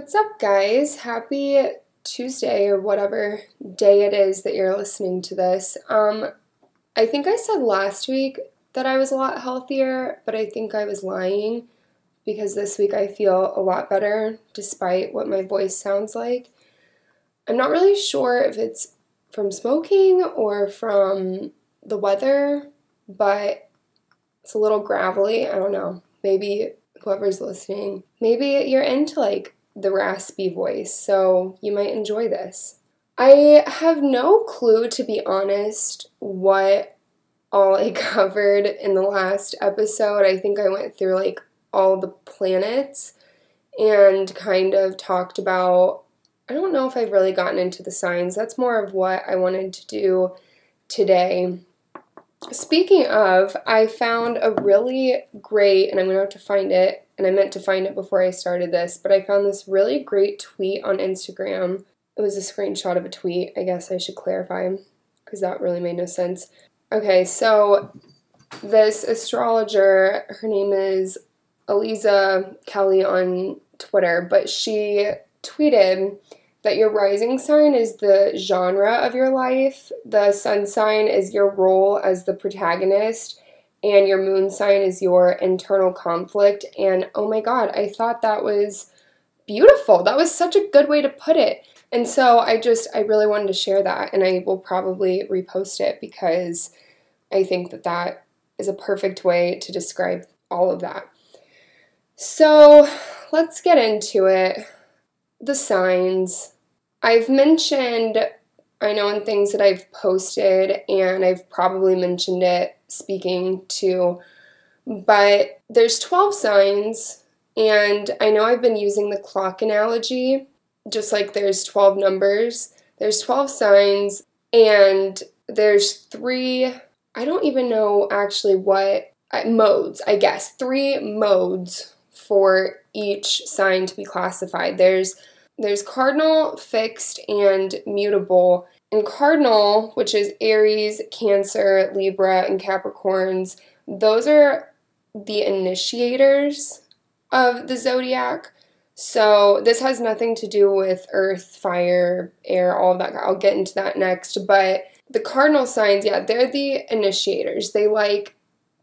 What's up, guys? Happy Tuesday or whatever day it is that you're listening to this. Um, I think I said last week that I was a lot healthier, but I think I was lying because this week I feel a lot better despite what my voice sounds like. I'm not really sure if it's from smoking or from the weather, but it's a little gravelly. I don't know. Maybe whoever's listening, maybe you're into like the raspy voice, so you might enjoy this. I have no clue, to be honest, what all I covered in the last episode. I think I went through like all the planets and kind of talked about. I don't know if I've really gotten into the signs. That's more of what I wanted to do today. Speaking of, I found a really great, and I'm to have to find it, and I meant to find it before I started this, but I found this really great tweet on Instagram. It was a screenshot of a tweet, I guess I should clarify, because that really made no sense. Okay, so this astrologer, her name is Aliza Kelly on Twitter, but she tweeted that your rising sign is the genre of your life, the sun sign is your role as the protagonist, and your moon sign is your internal conflict. And oh my god, I thought that was beautiful. That was such a good way to put it. And so I just, I really wanted to share that, and I will probably repost it because I think that that is a perfect way to describe all of that. So let's get into it the signs. I've mentioned, I know in things that I've posted, and I've probably mentioned it speaking to, but there's 12 signs, and I know I've been using the clock analogy, just like there's 12 numbers, there's 12 signs, and there's three, I don't even know actually what uh, modes, I guess, three modes for each sign to be classified. There's there's cardinal, fixed, and mutable. And cardinal, which is Aries, Cancer, Libra, and Capricorns, those are the initiators of the zodiac. So this has nothing to do with earth, fire, air, all that. I'll get into that next. But the cardinal signs, yeah, they're the initiators. They like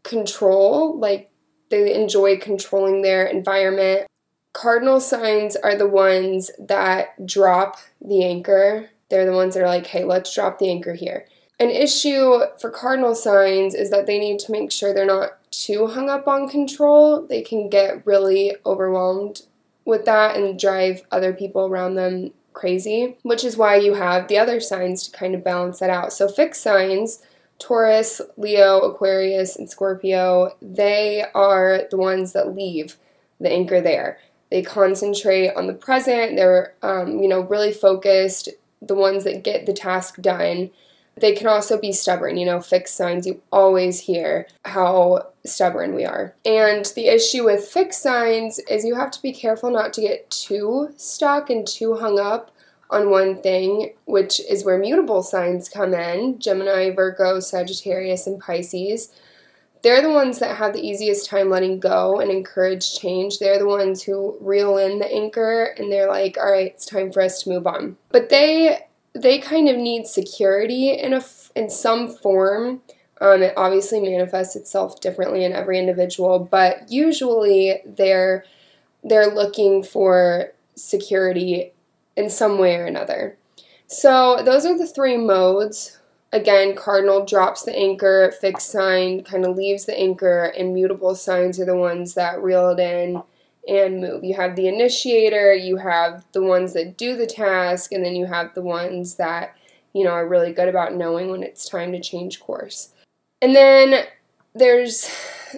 control, like they enjoy controlling their environment. Cardinal signs are the ones that drop the anchor. They're the ones that are like, hey, let's drop the anchor here. An issue for cardinal signs is that they need to make sure they're not too hung up on control. They can get really overwhelmed with that and drive other people around them crazy, which is why you have the other signs to kind of balance that out. So, fixed signs Taurus, Leo, Aquarius, and Scorpio, they are the ones that leave the anchor there. They concentrate on the present. They're, um, you know, really focused. The ones that get the task done. They can also be stubborn. You know, fixed signs. You always hear how stubborn we are. And the issue with fixed signs is you have to be careful not to get too stuck and too hung up on one thing, which is where mutable signs come in Gemini, Virgo, Sagittarius, and Pisces. They're the ones that have the easiest time letting go and encourage change. They're the ones who reel in the anchor and they're like, all right, it's time for us to move on. But they they kind of need security in a in some form. Um, it obviously manifests itself differently in every individual, but usually they're they're looking for security in some way or another. So those are the three modes. Again, cardinal drops the anchor, fixed sign kind of leaves the anchor, and mutable signs are the ones that reel it in and move. You have the initiator, you have the ones that do the task, and then you have the ones that, you know, are really good about knowing when it's time to change course. And then there's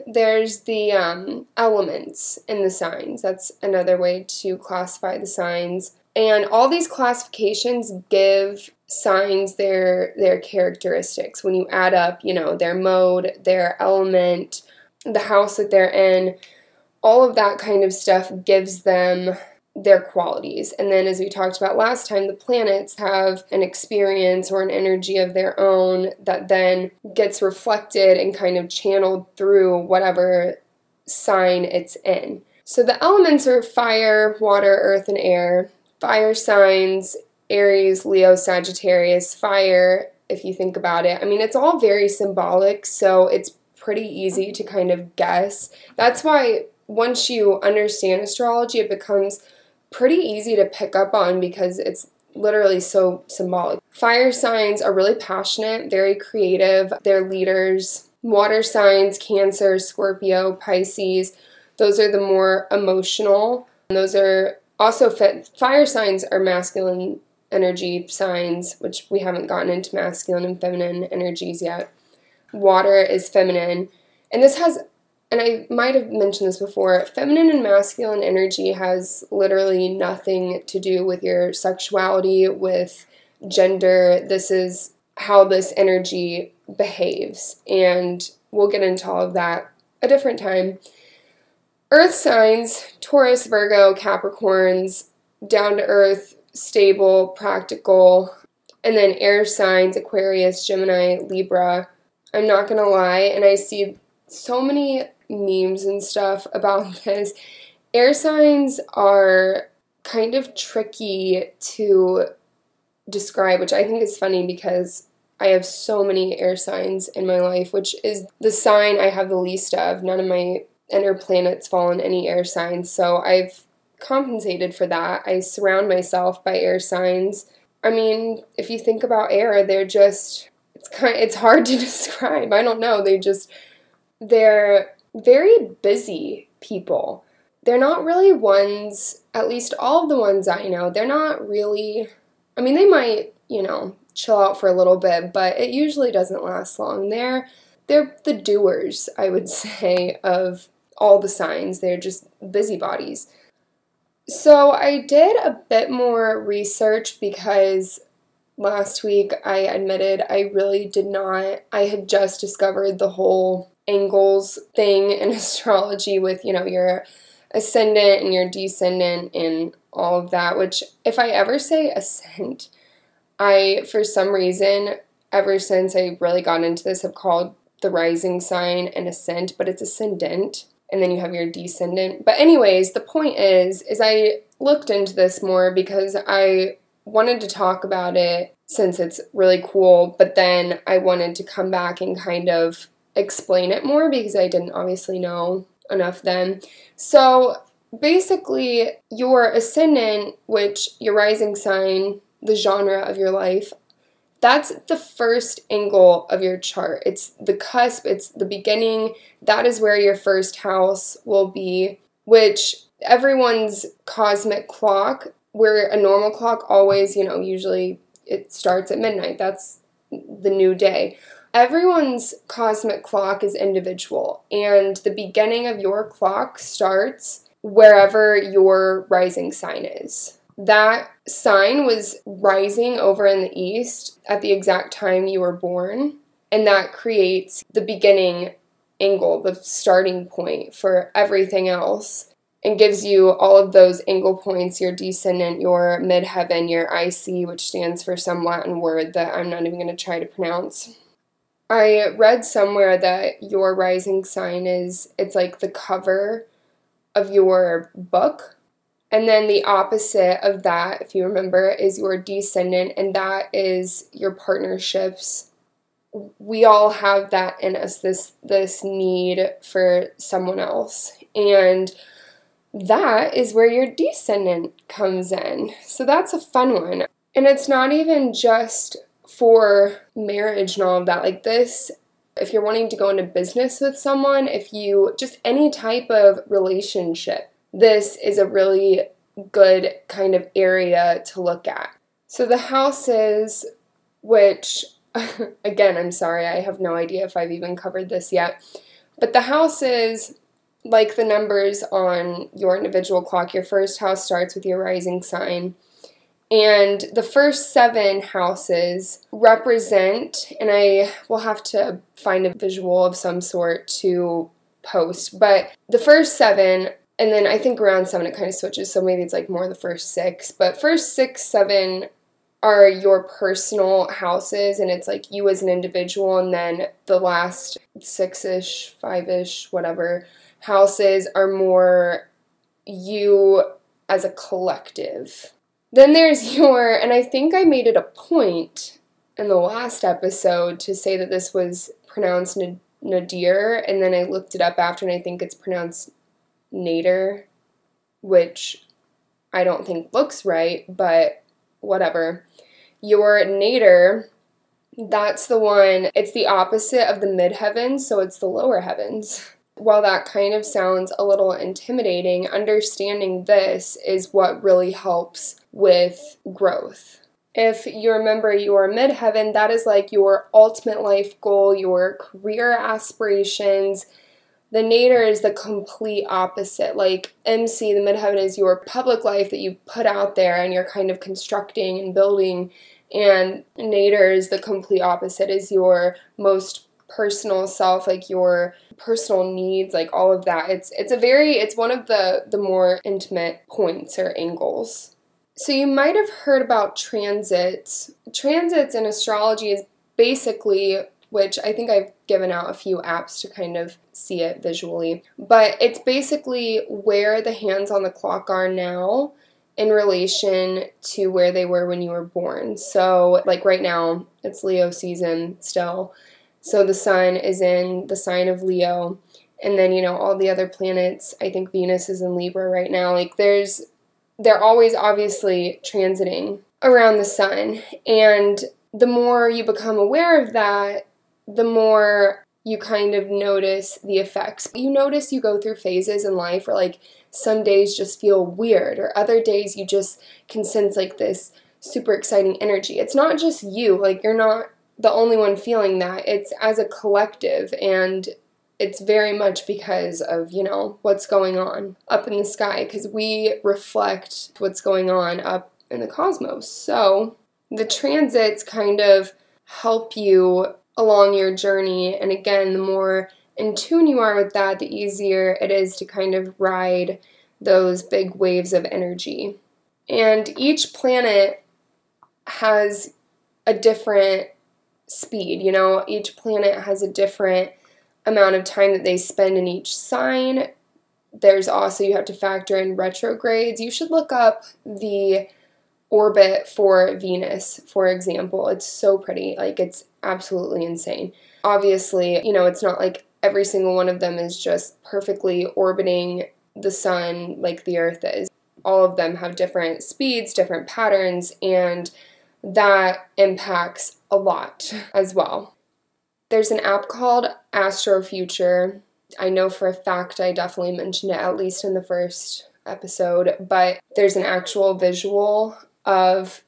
there's the um, elements in the signs. That's another way to classify the signs. And all these classifications give signs their their characteristics. When you add up, you know, their mode, their element, the house that they're in, all of that kind of stuff gives them their qualities. And then, as we talked about last time, the planets have an experience or an energy of their own that then gets reflected and kind of channeled through whatever sign it's in. So the elements are fire, water, earth, and air. Fire signs Aries, Leo, Sagittarius, fire, if you think about it. I mean, it's all very symbolic, so it's pretty easy to kind of guess. That's why once you understand astrology, it becomes pretty easy to pick up on because it's literally so symbolic. Fire signs are really passionate, very creative, they're leaders. Water signs, Cancer, Scorpio, Pisces, those are the more emotional. Those are also. Fire signs are masculine energy signs, which we haven't gotten into masculine and feminine energies yet. Water is feminine. And this has, and I might have mentioned this before, feminine and masculine energy has literally nothing to do with your sexuality, with gender. This is how this energy behaves. And we'll get into all of that a different time. Earth signs Taurus, Virgo, Capricorns, down to earth, stable, practical. And then air signs Aquarius, Gemini, Libra. I'm not gonna lie, and I see so many memes and stuff about this. Air signs are kind of tricky to describe, which I think is funny because I have so many air signs in my life, which is the sign I have the least of. None of my inner planets fall in any air signs, so I've compensated for that. I surround myself by air signs. I mean, if you think about air, they're just it's kind it's hard to describe. I don't know. They just they're very busy people. They're not really ones, at least all of the ones I know, they're not really I mean, they might, you know, chill out for a little bit, but it usually doesn't last long. They're they're the doers, I would say, of all the signs. They're just busybodies. So I did a bit more research because last week I admitted I really did not, I had just discovered the whole angles thing in astrology with, you know, your ascendant and your descendant and all of that, which if I ever say ascent, I, for some reason, ever since I really got into this, have called the rising sign an ascent, but it's ascendant and then you have your descendant. But anyways, the point is is I looked into this more because I wanted to talk about it since it's really cool, but then I wanted to come back and kind of explain it more because I didn't obviously know enough then. So basically, your ascendant, which your rising sign, the genre of your life, that's the first angle of your chart. It's the cusp, it's the beginning. That is where your first house will be, which everyone's cosmic clock, where a normal clock always, you know, usually it starts at midnight. That's the new day. Everyone's cosmic clock is individual, and the beginning of your clock starts wherever your rising sign is that sign was rising over in the east at the exact time you were born, and that creates the beginning angle, the starting point for everything else, and gives you all of those angle points your descendant, your midheaven, your IC, which stands for some Latin word that I'm not even going to try to pronounce. I read somewhere that your rising sign is it's like the cover of your book and then the opposite of that, if you remember, is your descendant, and that is your partnerships. We all have that in us, this this need for someone else. And that is where your descendant comes in. So that's a fun one. And it's not even just for marriage and all of that. Like this, if you're wanting to go into business with someone, if you just any type of relationship, this is a really good kind of area to look at. So the houses, which again, I'm sorry, I have no idea if I've even covered this yet, but the houses, like the numbers on your individual clock, your first house starts with your rising sign. And the first seven houses represent, and I will have to find a visual of some sort to post, but the first seven and then I think around seven it kind of switches, so maybe it's like more the first six. But first six, seven are your personal houses, and it's like you as an individual, and then the last six ish, five ish, whatever houses are more you as a collective. Then there's your, and I think I made it a point in the last episode to say that this was pronounced Nadir, and then I looked it up after, and I think it's pronounced Nader, which I don't think looks right, but whatever. Your Nader, that's the one, it's the opposite of the midheavens, so it's the lower heavens. While that kind of sounds a little intimidating, understanding this is what really helps with growth. If you remember your midheaven, that is like your ultimate life goal, your career aspirations. The nadir is the complete opposite. Like MC, the midheaven is your public life that you put out there and you're kind of constructing and building. And nadir is the complete opposite, is your most personal self, like your personal needs, like all of that. It's it's a very it's one of the the more intimate points or angles. So, you might have heard about transits. Transits in astrology is basically, which I think I've given out a few apps to kind of see it visually, but it's basically where the hands on the clock are now in relation to where they were when you were born. So, like right now, it's Leo season still. So, the sun is in the sign of Leo. And then, you know, all the other planets, I think Venus is in Libra right now. Like, there's they're always obviously transiting around the sun. And the more you become aware of that, the more you kind of notice the effects. You notice you go through phases in life where, like, some days just feel weird, or other days you just can sense like this super exciting energy. It's not just you, like, you're not the only one feeling that, it's as a collective. And it's very much because of, you know, what's going on up in the sky, because we reflect what's going on up in the cosmos. So the transits kind of help you along your journey. And again, the more in tune you are with that, the easier it is to kind of ride those big waves of energy. And each planet has a different speed, you know, each planet has a different amount of time that they spend in each sign. There's also, you have to factor in retrogrades. You should look up the orbit for Venus, for example. It's so pretty. Like, it's absolutely insane. Obviously, you know, it's not like every single one of them is just perfectly orbiting the sun like the Earth is. All of them have different speeds, different patterns, and that impacts a lot as well. There's an app called Astrofuture. I know for a fact I definitely mentioned it at least in the first episode, but there's an actual visual of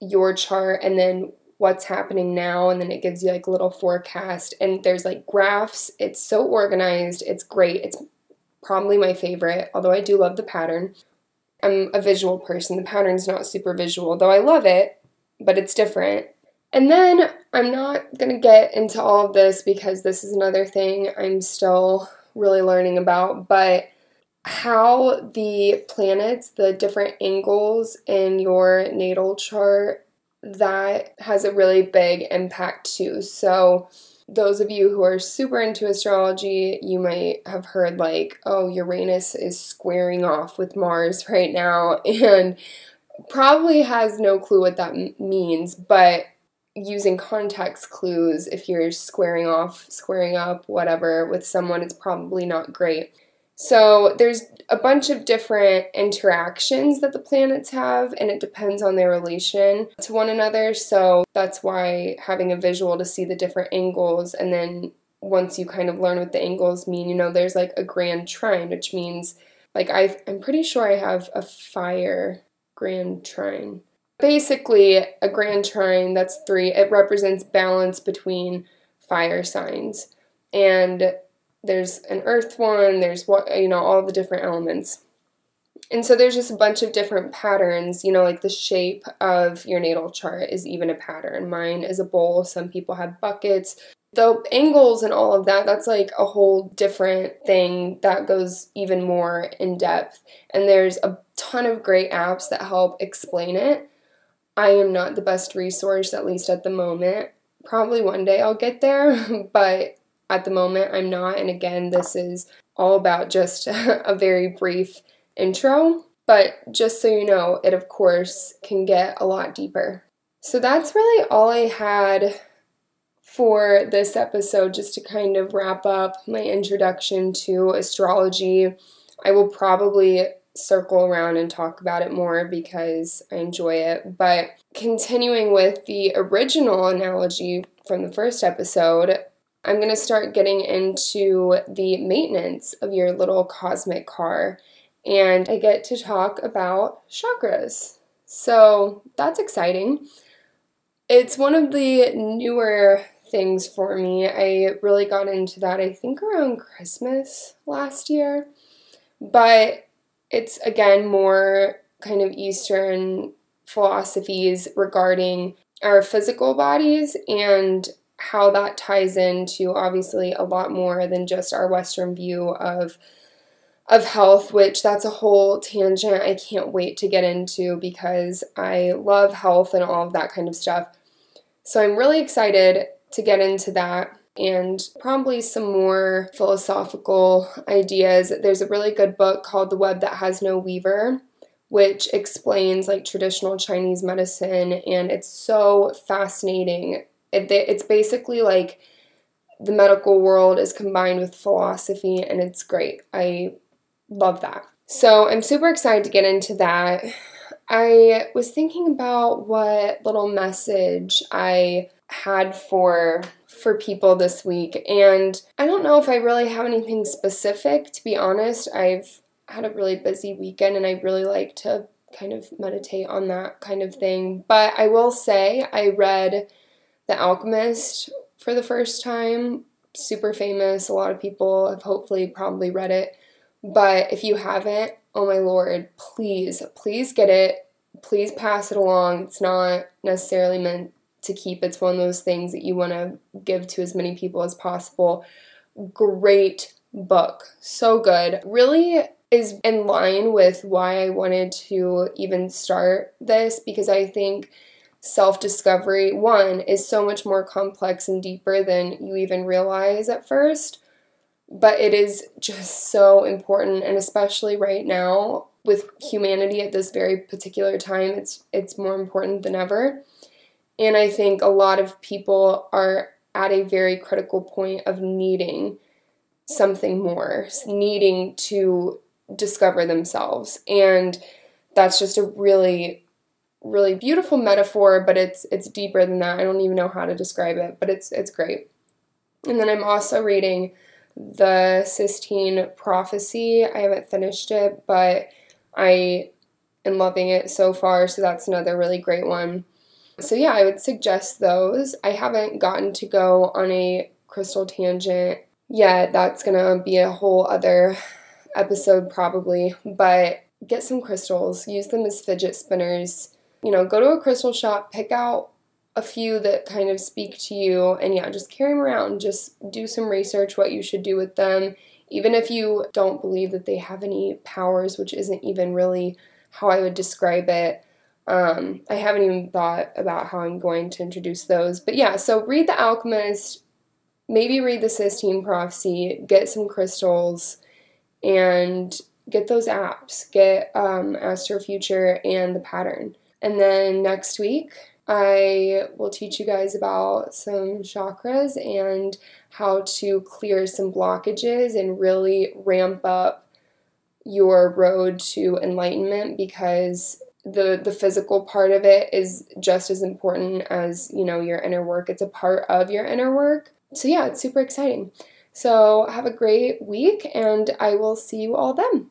your chart and then what's happening now and then it gives you like a little forecast and there's like graphs. It's so organized. It's great. It's probably my favorite, although I do love the pattern. I'm a visual person. The pattern's not super visual, though I love it, but it's different. And then I'm not going to get into all of this because this is another thing I'm still really learning about, but how the planets, the different angles in your natal chart, that has a really big impact too. So, those of you who are super into astrology, you might have heard like, oh, Uranus is squaring off with Mars right now, and probably has no clue what that m- means, but using context clues if you're squaring off, squaring up, whatever with someone, it's probably not great. So there's a bunch of different interactions that the planets have, and it depends on their relation to one another. So that's why having a visual to see the different angles, and then once you kind of learn what the angles mean, you know, there's like a grand trine, which means like I, I'm pretty sure I have a fire grand trine basically a grand trine that's three it represents balance between fire signs and there's an earth one there's what you know all the different elements. And so there's just a bunch of different patterns you know like the shape of your natal chart is even a pattern. Mine is a bowl some people have buckets. The angles and all of that that's like a whole different thing that goes even more in depth. And there's a ton of great apps that help explain it. I am not the best resource, at least at the moment. Probably one day I'll get there, but at the moment I'm not. And again, this is all about just a very brief intro, but just so you know, it of course can get a lot deeper. So that's really all I had for this episode, just to kind of wrap up my introduction to astrology. I will probably circle around and talk about it more because I enjoy it. But continuing with the original analogy from the first episode, I'm going to start getting into the maintenance of your little cosmic car. And I get to talk about chakras. So that's exciting. It's one of the newer things for me. I really got into that, I think, around Christmas last year. But it's again more kind of Eastern philosophies regarding our physical bodies and how that ties into obviously a lot more than just our Western view of of health, which that's a whole tangent I can't wait to get into because I love health and all of that kind of stuff. So I'm really excited to get into that and probably some more philosophical ideas. There's a really good book called The Web That Has No Weaver, which explains like traditional Chinese medicine, and it's so fascinating. It, it's basically like the medical world is combined with philosophy, and it's great. I love that. So I'm super excited to get into that. I was thinking about what little message I had for for people this week and I don't know if I really have anything specific to be honest. I've had a really busy weekend and I really like to kind of meditate on that kind of thing. But I will say I read The Alchemist for the first time. Super famous. A lot of people have hopefully probably read it. But if you haven't, oh my lord, please, please get it. Please pass it along. It's not necessarily meant to keep. It's one of those things that you want to give to as many people as possible. Great book. So good. Really is in line with why I wanted to even start this because I think self discovery, one, is so much more complex and deeper than you even realize at first. But it is just so important, and especially right now with humanity at this very particular time, it's it's more important than ever. And I think a lot of people are at a very critical point of needing something more, needing to discover themselves. And that's just a really really beautiful metaphor, but it's it's deeper than that. I don't even know how to describe it, but it's it's great. And then I'm also reading the Celestine Prophecy. I haven't finished it, but I am loving it so far, so that's another really great one. So, yeah, I would suggest those. I haven't gotten to go on a crystal tangent yet. That's going to be a whole other episode, probably. But get some crystals, use them as fidget spinners. You know, go to a crystal shop, pick out a few that kind of speak to you, and yeah, just carry them around. Just do some research what you should do with them. Even if you don't believe that they have any powers, which isn't even really how I would describe it um, I haven't even thought about how I'm going to introduce those. But yeah, so read The Alchemist, maybe read The Celestine Prophecy, get some crystals, and get those apps. Get um, Astrofuture and The Pattern. And then next week, I will teach you guys about some chakras and how to clear some blockages and really ramp up your road to enlightenment because the the physical part of it is just as important as you know your inner work. It's a part of your inner work. So yeah it's super exciting. So have a great week and i will see you all then